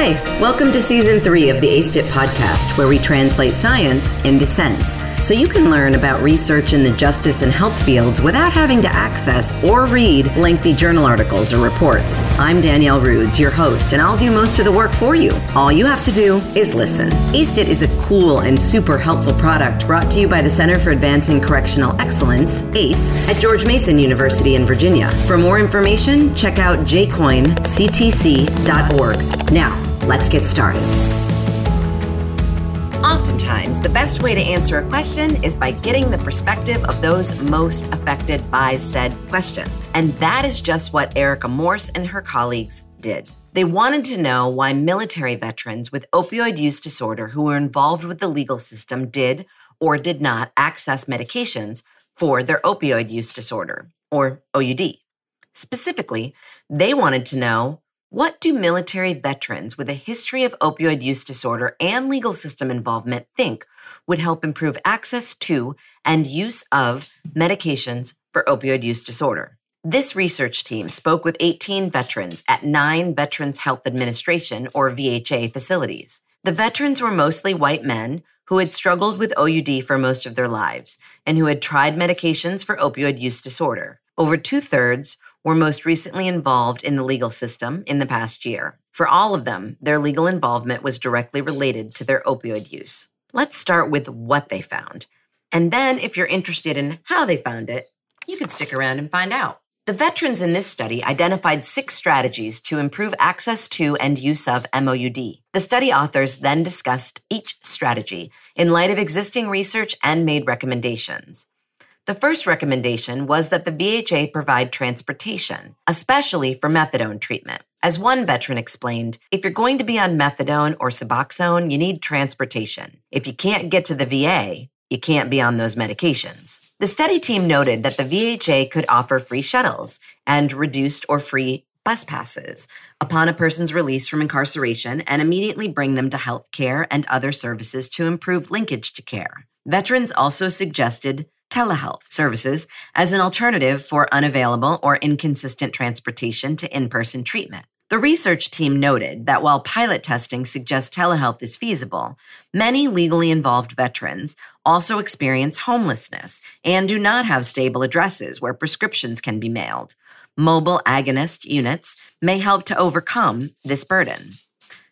Hi, welcome to season three of the ACE-TIP podcast, where we translate science into sense, so you can learn about research in the justice and health fields without having to access or read lengthy journal articles or reports. I'm Danielle Rudes, your host, and I'll do most of the work for you. All you have to do is listen. ACE-TIT is a cool and super helpful product brought to you by the Center for Advancing Correctional Excellence, ACE, at George Mason University in Virginia. For more information, check out jcoinctc.org. Now, let's get started. Oftentimes, the best way to answer a question is by getting the perspective of those most affected by said question. And that is just what Erica Morse and her colleagues did. They wanted to know why military veterans with opioid use disorder who were involved with the legal system did or did not access medications for their opioid use disorder, or OUD. Specifically, they wanted to know what do military veterans with a history of opioid use disorder and legal system involvement think would help improve access to and use of medications for opioid use disorder? This research team spoke with 18 veterans at nine Veterans Health Administration or VHA facilities. The veterans were mostly white men who had struggled with OUD for most of their lives and who had tried medications for opioid use disorder. Over two thirds were most recently involved in the legal system in the past year. For all of them, their legal involvement was directly related to their opioid use. Let's start with what they found. And then, if you're interested in how they found it, you can stick around and find out. The veterans in this study identified six strategies to improve access to and use of MOUD. The study authors then discussed each strategy in light of existing research and made recommendations. The first recommendation was that the VHA provide transportation, especially for methadone treatment. As one veteran explained, if you're going to be on methadone or Suboxone, you need transportation. If you can't get to the VA, you can't be on those medications. The study team noted that the VHA could offer free shuttles and reduced or free bus passes upon a person's release from incarceration and immediately bring them to health care and other services to improve linkage to care. Veterans also suggested telehealth services as an alternative for unavailable or inconsistent transportation to in person treatment. The research team noted that while pilot testing suggests telehealth is feasible, many legally involved veterans also experience homelessness and do not have stable addresses where prescriptions can be mailed. Mobile agonist units may help to overcome this burden.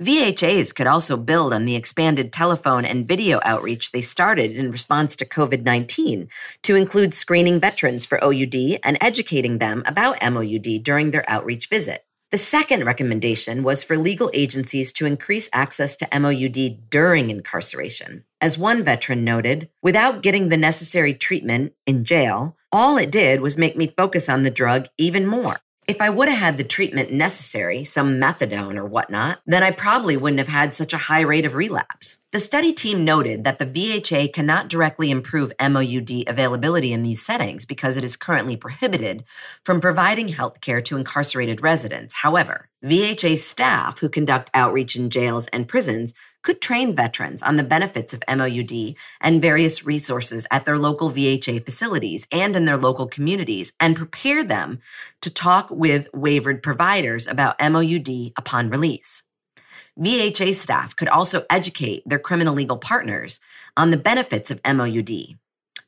VHAs could also build on the expanded telephone and video outreach they started in response to COVID 19 to include screening veterans for OUD and educating them about MOUD during their outreach visit. The second recommendation was for legal agencies to increase access to MOUD during incarceration. As one veteran noted, without getting the necessary treatment in jail, all it did was make me focus on the drug even more. If I would have had the treatment necessary, some methadone or whatnot, then I probably wouldn't have had such a high rate of relapse. The study team noted that the VHA cannot directly improve MOUD availability in these settings because it is currently prohibited from providing health care to incarcerated residents. However, VHA staff who conduct outreach in jails and prisons could train veterans on the benefits of MOUD and various resources at their local VHA facilities and in their local communities and prepare them to talk with waivered providers about MOUD upon release. VHA staff could also educate their criminal legal partners on the benefits of MOUD.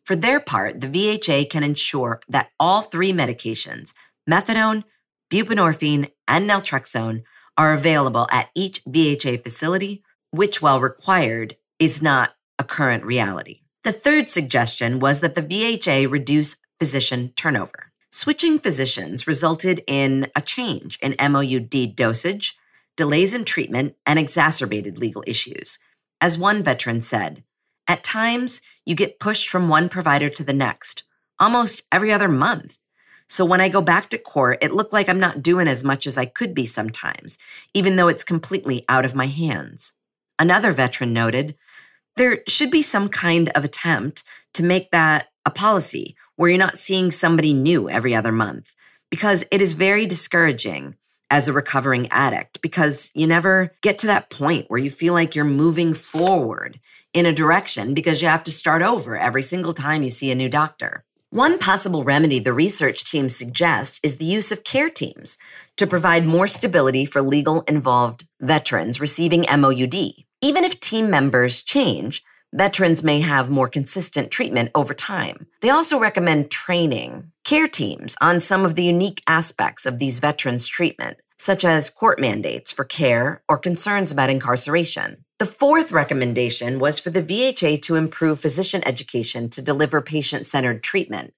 For their part, the VHA can ensure that all three medications, methadone, buprenorphine, and naltrexone, are available at each VHA facility which, while required, is not a current reality. The third suggestion was that the VHA reduce physician turnover. Switching physicians resulted in a change in MOUD dosage, delays in treatment, and exacerbated legal issues. As one veteran said, at times you get pushed from one provider to the next, almost every other month. So when I go back to court, it looked like I'm not doing as much as I could be sometimes, even though it's completely out of my hands. Another veteran noted there should be some kind of attempt to make that a policy where you're not seeing somebody new every other month because it is very discouraging as a recovering addict because you never get to that point where you feel like you're moving forward in a direction because you have to start over every single time you see a new doctor. One possible remedy the research team suggests is the use of care teams to provide more stability for legal involved veterans receiving MOUD. Even if team members change, veterans may have more consistent treatment over time. They also recommend training care teams on some of the unique aspects of these veterans' treatment, such as court mandates for care or concerns about incarceration. The fourth recommendation was for the VHA to improve physician education to deliver patient centered treatment.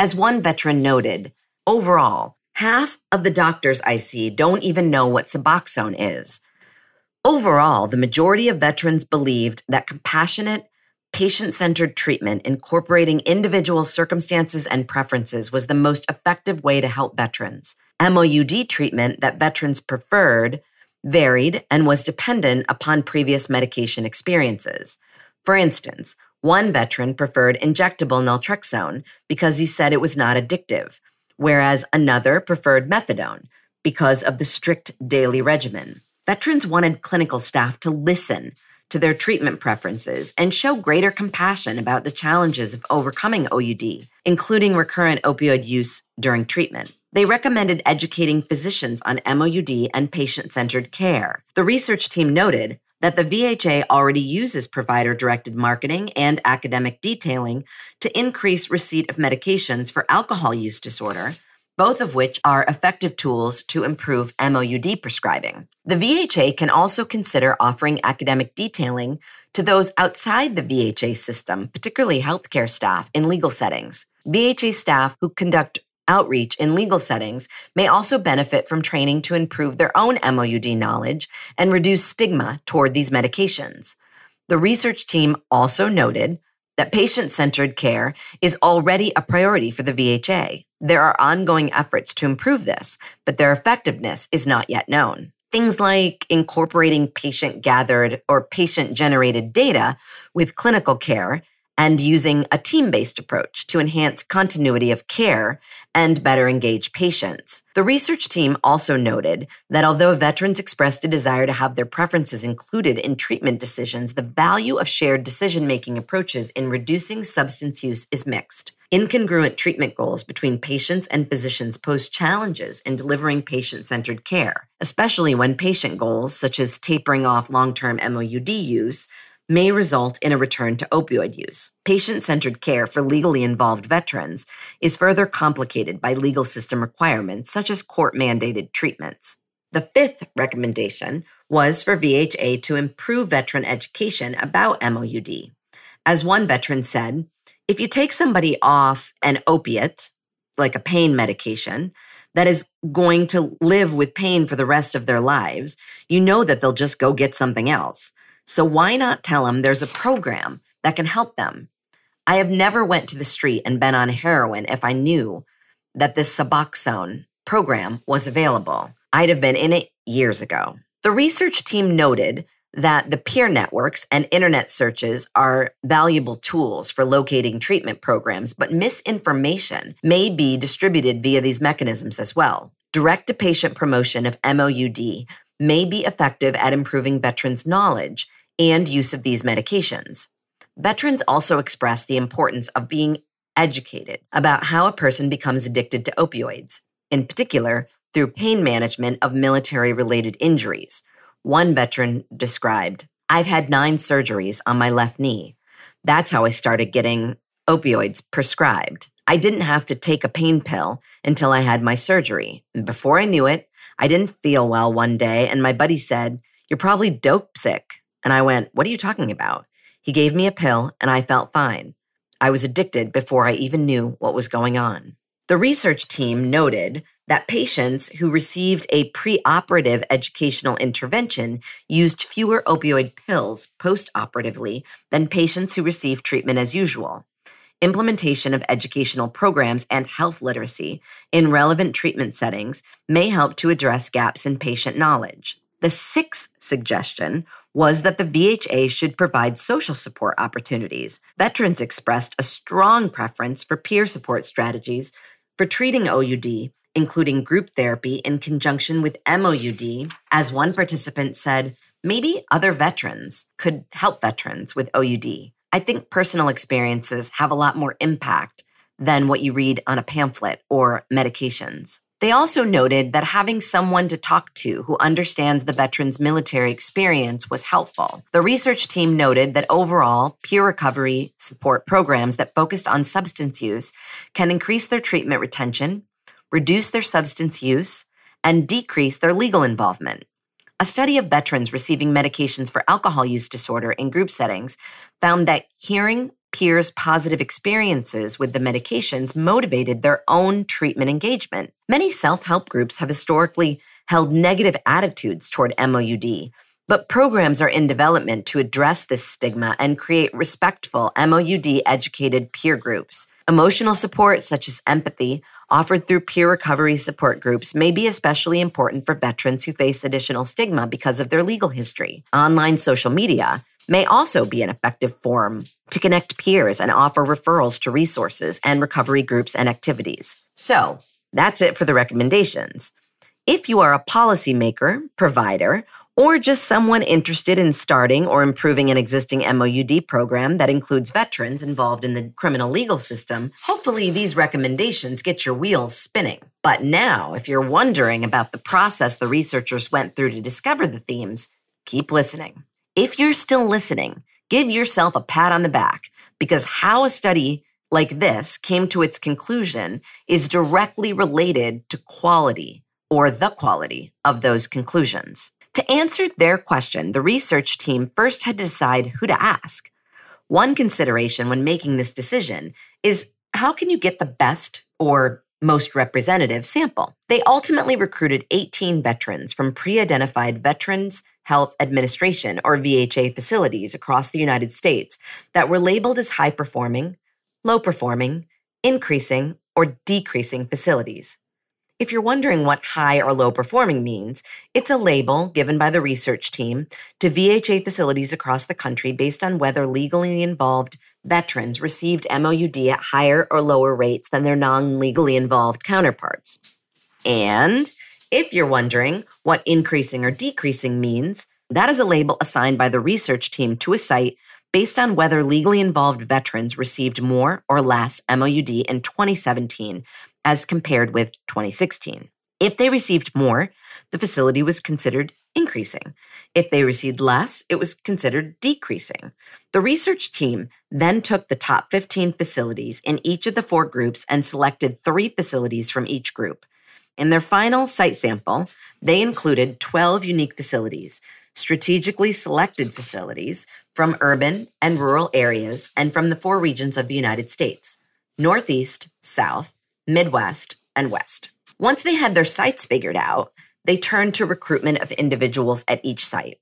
As one veteran noted, overall, half of the doctors I see don't even know what Suboxone is. Overall, the majority of veterans believed that compassionate, patient centered treatment incorporating individual circumstances and preferences was the most effective way to help veterans. MOUD treatment that veterans preferred varied and was dependent upon previous medication experiences. For instance, one veteran preferred injectable naltrexone because he said it was not addictive, whereas another preferred methadone because of the strict daily regimen. Veterans wanted clinical staff to listen to their treatment preferences and show greater compassion about the challenges of overcoming OUD, including recurrent opioid use during treatment. They recommended educating physicians on MOUD and patient centered care. The research team noted that the VHA already uses provider directed marketing and academic detailing to increase receipt of medications for alcohol use disorder both of which are effective tools to improve MOUD prescribing. The VHA can also consider offering academic detailing to those outside the VHA system, particularly healthcare staff in legal settings. VHA staff who conduct outreach in legal settings may also benefit from training to improve their own MOUD knowledge and reduce stigma toward these medications. The research team also noted that patient centered care is already a priority for the VHA. There are ongoing efforts to improve this, but their effectiveness is not yet known. Things like incorporating patient gathered or patient generated data with clinical care and using a team based approach to enhance continuity of care and better engage patients. The research team also noted that although veterans expressed a desire to have their preferences included in treatment decisions, the value of shared decision making approaches in reducing substance use is mixed. Incongruent treatment goals between patients and physicians pose challenges in delivering patient centered care, especially when patient goals, such as tapering off long term MOUD use, may result in a return to opioid use. Patient centered care for legally involved veterans is further complicated by legal system requirements such as court mandated treatments. The fifth recommendation was for VHA to improve veteran education about MOUD. As one veteran said, if you take somebody off an opiate, like a pain medication, that is going to live with pain for the rest of their lives, you know that they'll just go get something else. So why not tell them there's a program that can help them? I have never went to the street and been on heroin if I knew that this Suboxone program was available. I'd have been in it years ago. The research team noted that the peer networks and internet searches are valuable tools for locating treatment programs, but misinformation may be distributed via these mechanisms as well. Direct to patient promotion of MOUD may be effective at improving veterans' knowledge and use of these medications. Veterans also express the importance of being educated about how a person becomes addicted to opioids, in particular through pain management of military related injuries. One veteran described, I've had nine surgeries on my left knee. That's how I started getting opioids prescribed. I didn't have to take a pain pill until I had my surgery. And before I knew it, I didn't feel well one day, and my buddy said, You're probably dope sick. And I went, What are you talking about? He gave me a pill, and I felt fine. I was addicted before I even knew what was going on. The research team noted that patients who received a preoperative educational intervention used fewer opioid pills postoperatively than patients who received treatment as usual implementation of educational programs and health literacy in relevant treatment settings may help to address gaps in patient knowledge. The sixth suggestion was that the VHA should provide social support opportunities. Veterans expressed a strong preference for peer support strategies for treating OUD, including group therapy in conjunction with MOUD. As one participant said, maybe other veterans could help veterans with OUD. I think personal experiences have a lot more impact than what you read on a pamphlet or medications. They also noted that having someone to talk to who understands the veteran's military experience was helpful. The research team noted that overall, peer recovery support programs that focused on substance use can increase their treatment retention, reduce their substance use, and decrease their legal involvement. A study of veterans receiving medications for alcohol use disorder in group settings found that hearing peers' positive experiences with the medications motivated their own treatment engagement. Many self help groups have historically held negative attitudes toward MOUD, but programs are in development to address this stigma and create respectful MOUD educated peer groups. Emotional support, such as empathy, offered through peer recovery support groups, may be especially important for veterans who face additional stigma because of their legal history. Online social media may also be an effective form to connect peers and offer referrals to resources and recovery groups and activities. So, that's it for the recommendations. If you are a policymaker, provider, or just someone interested in starting or improving an existing MOUD program that includes veterans involved in the criminal legal system, hopefully these recommendations get your wheels spinning. But now, if you're wondering about the process the researchers went through to discover the themes, keep listening. If you're still listening, give yourself a pat on the back because how a study like this came to its conclusion is directly related to quality or the quality of those conclusions. To answer their question, the research team first had to decide who to ask. One consideration when making this decision is how can you get the best or most representative sample? They ultimately recruited 18 veterans from pre identified Veterans Health Administration or VHA facilities across the United States that were labeled as high performing, low performing, increasing, or decreasing facilities. If you're wondering what high or low performing means, it's a label given by the research team to VHA facilities across the country based on whether legally involved veterans received MOUD at higher or lower rates than their non legally involved counterparts. And if you're wondering what increasing or decreasing means, that is a label assigned by the research team to a site based on whether legally involved veterans received more or less MOUD in 2017 as compared with 2016. If they received more, the facility was considered increasing. If they received less, it was considered decreasing. The research team then took the top 15 facilities in each of the four groups and selected three facilities from each group. In their final site sample, they included 12 unique facilities, strategically selected facilities from urban and rural areas and from the four regions of the United States Northeast, South, Midwest, and West. Once they had their sites figured out, they turned to recruitment of individuals at each site.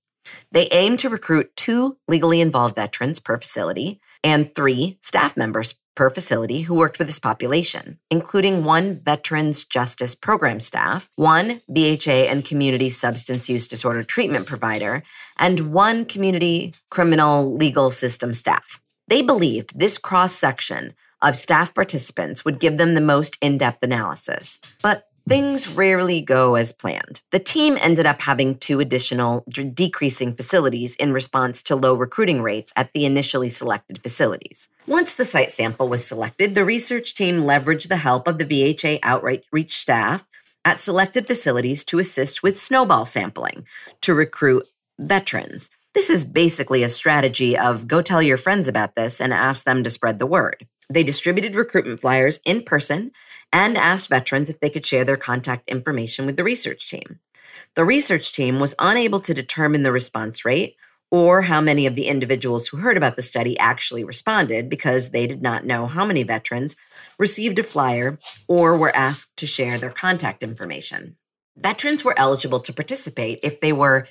They aimed to recruit two legally involved veterans per facility and three staff members per facility who worked with this population, including one Veterans Justice Program staff, one VHA and community substance use disorder treatment provider, and one community criminal legal system staff. They believed this cross section of staff participants would give them the most in depth analysis. But things rarely go as planned. The team ended up having two additional decreasing facilities in response to low recruiting rates at the initially selected facilities. Once the site sample was selected, the research team leveraged the help of the VHA outreach staff at selected facilities to assist with snowball sampling to recruit veterans. This is basically a strategy of go tell your friends about this and ask them to spread the word. They distributed recruitment flyers in person and asked veterans if they could share their contact information with the research team. The research team was unable to determine the response rate or how many of the individuals who heard about the study actually responded because they did not know how many veterans received a flyer or were asked to share their contact information. Veterans were eligible to participate if they were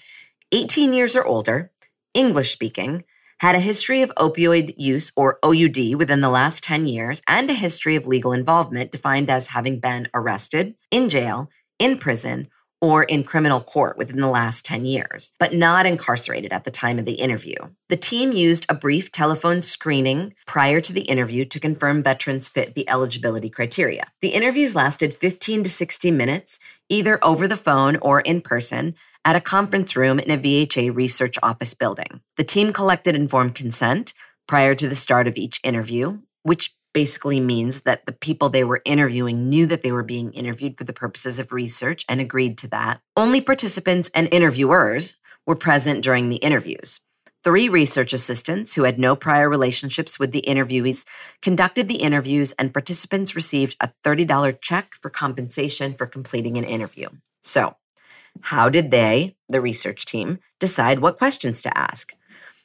18 years or older, English speaking, had a history of opioid use or OUD within the last 10 years, and a history of legal involvement defined as having been arrested, in jail, in prison, or in criminal court within the last 10 years, but not incarcerated at the time of the interview. The team used a brief telephone screening prior to the interview to confirm veterans fit the eligibility criteria. The interviews lasted 15 to 60 minutes, either over the phone or in person, at a conference room in a VHA research office building. The team collected informed consent prior to the start of each interview, which basically means that the people they were interviewing knew that they were being interviewed for the purposes of research and agreed to that. Only participants and interviewers were present during the interviews. Three research assistants who had no prior relationships with the interviewees conducted the interviews, and participants received a $30 check for compensation for completing an interview. So, how did they, the research team, decide what questions to ask?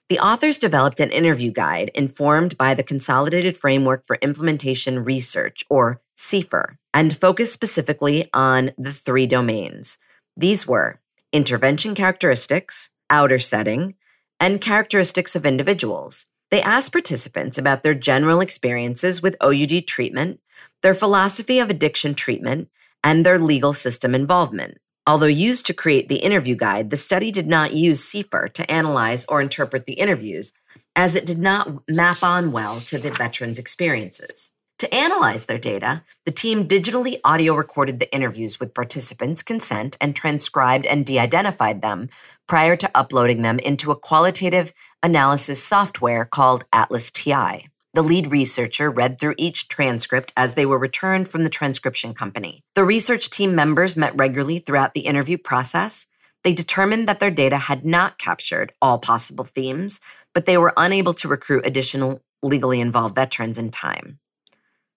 The authors developed an interview guide informed by the Consolidated Framework for Implementation Research, or CFIR, and focused specifically on the three domains. These were intervention characteristics, outer setting, and characteristics of individuals. They asked participants about their general experiences with OUD treatment, their philosophy of addiction treatment, and their legal system involvement. Although used to create the interview guide, the study did not use CFIR to analyze or interpret the interviews, as it did not map on well to the veterans' experiences. To analyze their data, the team digitally audio recorded the interviews with participants' consent and transcribed and de identified them prior to uploading them into a qualitative analysis software called Atlas TI. The lead researcher read through each transcript as they were returned from the transcription company. The research team members met regularly throughout the interview process. They determined that their data had not captured all possible themes, but they were unable to recruit additional legally involved veterans in time.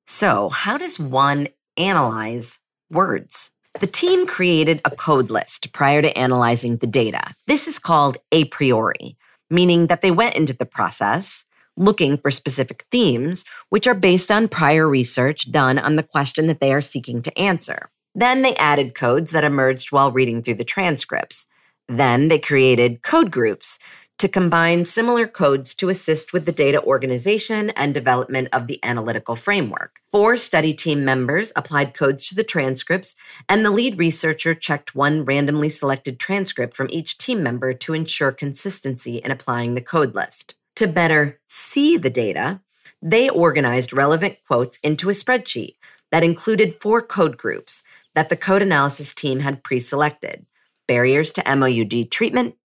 So, how does one analyze words? The team created a code list prior to analyzing the data. This is called a priori, meaning that they went into the process looking for specific themes, which are based on prior research done on the question that they are seeking to answer. Then they added codes that emerged while reading through the transcripts. Then they created code groups to combine similar codes to assist with the data organization and development of the analytical framework. Four study team members applied codes to the transcripts, and the lead researcher checked one randomly selected transcript from each team member to ensure consistency in applying the code list. To better see the data, they organized relevant quotes into a spreadsheet that included four code groups that the code analysis team had pre selected barriers to MOUD treatment,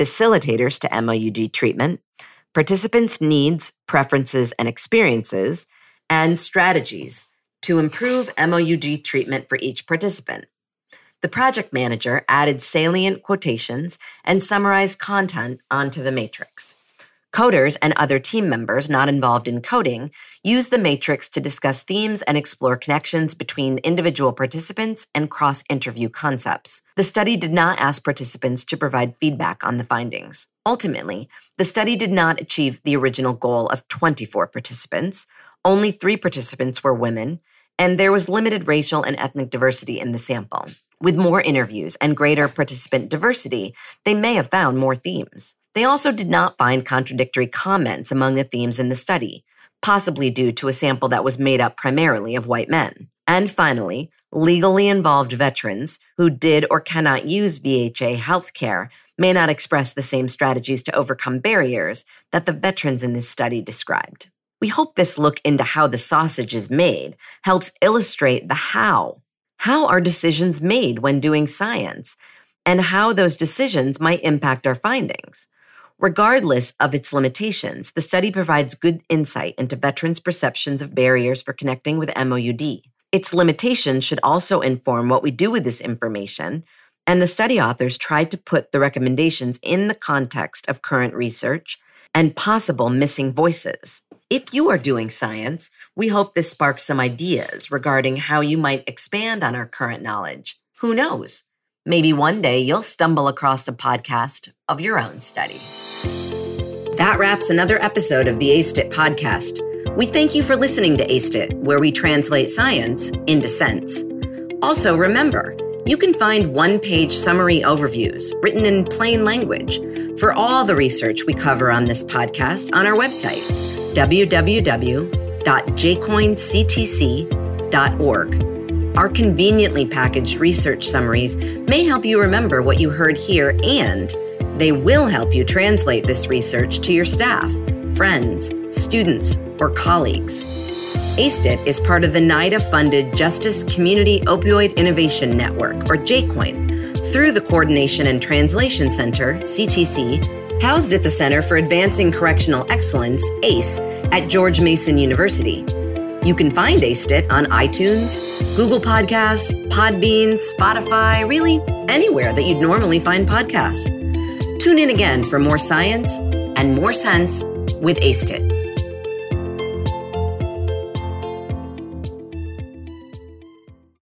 facilitators to MOUD treatment, participants' needs, preferences, and experiences, and strategies to improve MOUD treatment for each participant. The project manager added salient quotations and summarized content onto the matrix. Coders and other team members not involved in coding use the matrix to discuss themes and explore connections between individual participants and cross interview concepts. The study did not ask participants to provide feedback on the findings. Ultimately, the study did not achieve the original goal of 24 participants. Only three participants were women, and there was limited racial and ethnic diversity in the sample. With more interviews and greater participant diversity, they may have found more themes. They also did not find contradictory comments among the themes in the study, possibly due to a sample that was made up primarily of white men. And finally, legally involved veterans who did or cannot use VHA healthcare may not express the same strategies to overcome barriers that the veterans in this study described. We hope this look into how the sausage is made helps illustrate the how. How are decisions made when doing science, and how those decisions might impact our findings? Regardless of its limitations, the study provides good insight into veterans' perceptions of barriers for connecting with MOUD. Its limitations should also inform what we do with this information, and the study authors tried to put the recommendations in the context of current research and possible missing voices. If you are doing science, we hope this sparks some ideas regarding how you might expand on our current knowledge. Who knows? Maybe one day you'll stumble across a podcast of your own study. That wraps another episode of the ASTIT podcast. We thank you for listening to ASTIT, where we translate science into sense. Also, remember, you can find one page summary overviews written in plain language for all the research we cover on this podcast on our website, www.jcoinctc.org. Our conveniently packaged research summaries may help you remember what you heard here and they will help you translate this research to your staff, friends, students, or colleagues. ASTIT is part of the NIDA funded Justice Community Opioid Innovation Network, or JCOIN, through the Coordination and Translation Center, CTC, housed at the Center for Advancing Correctional Excellence, ACE, at George Mason University. You can find ACEDIT on iTunes, Google Podcasts, Podbean, Spotify, really anywhere that you'd normally find podcasts. Tune in again for more science and more sense with Aced.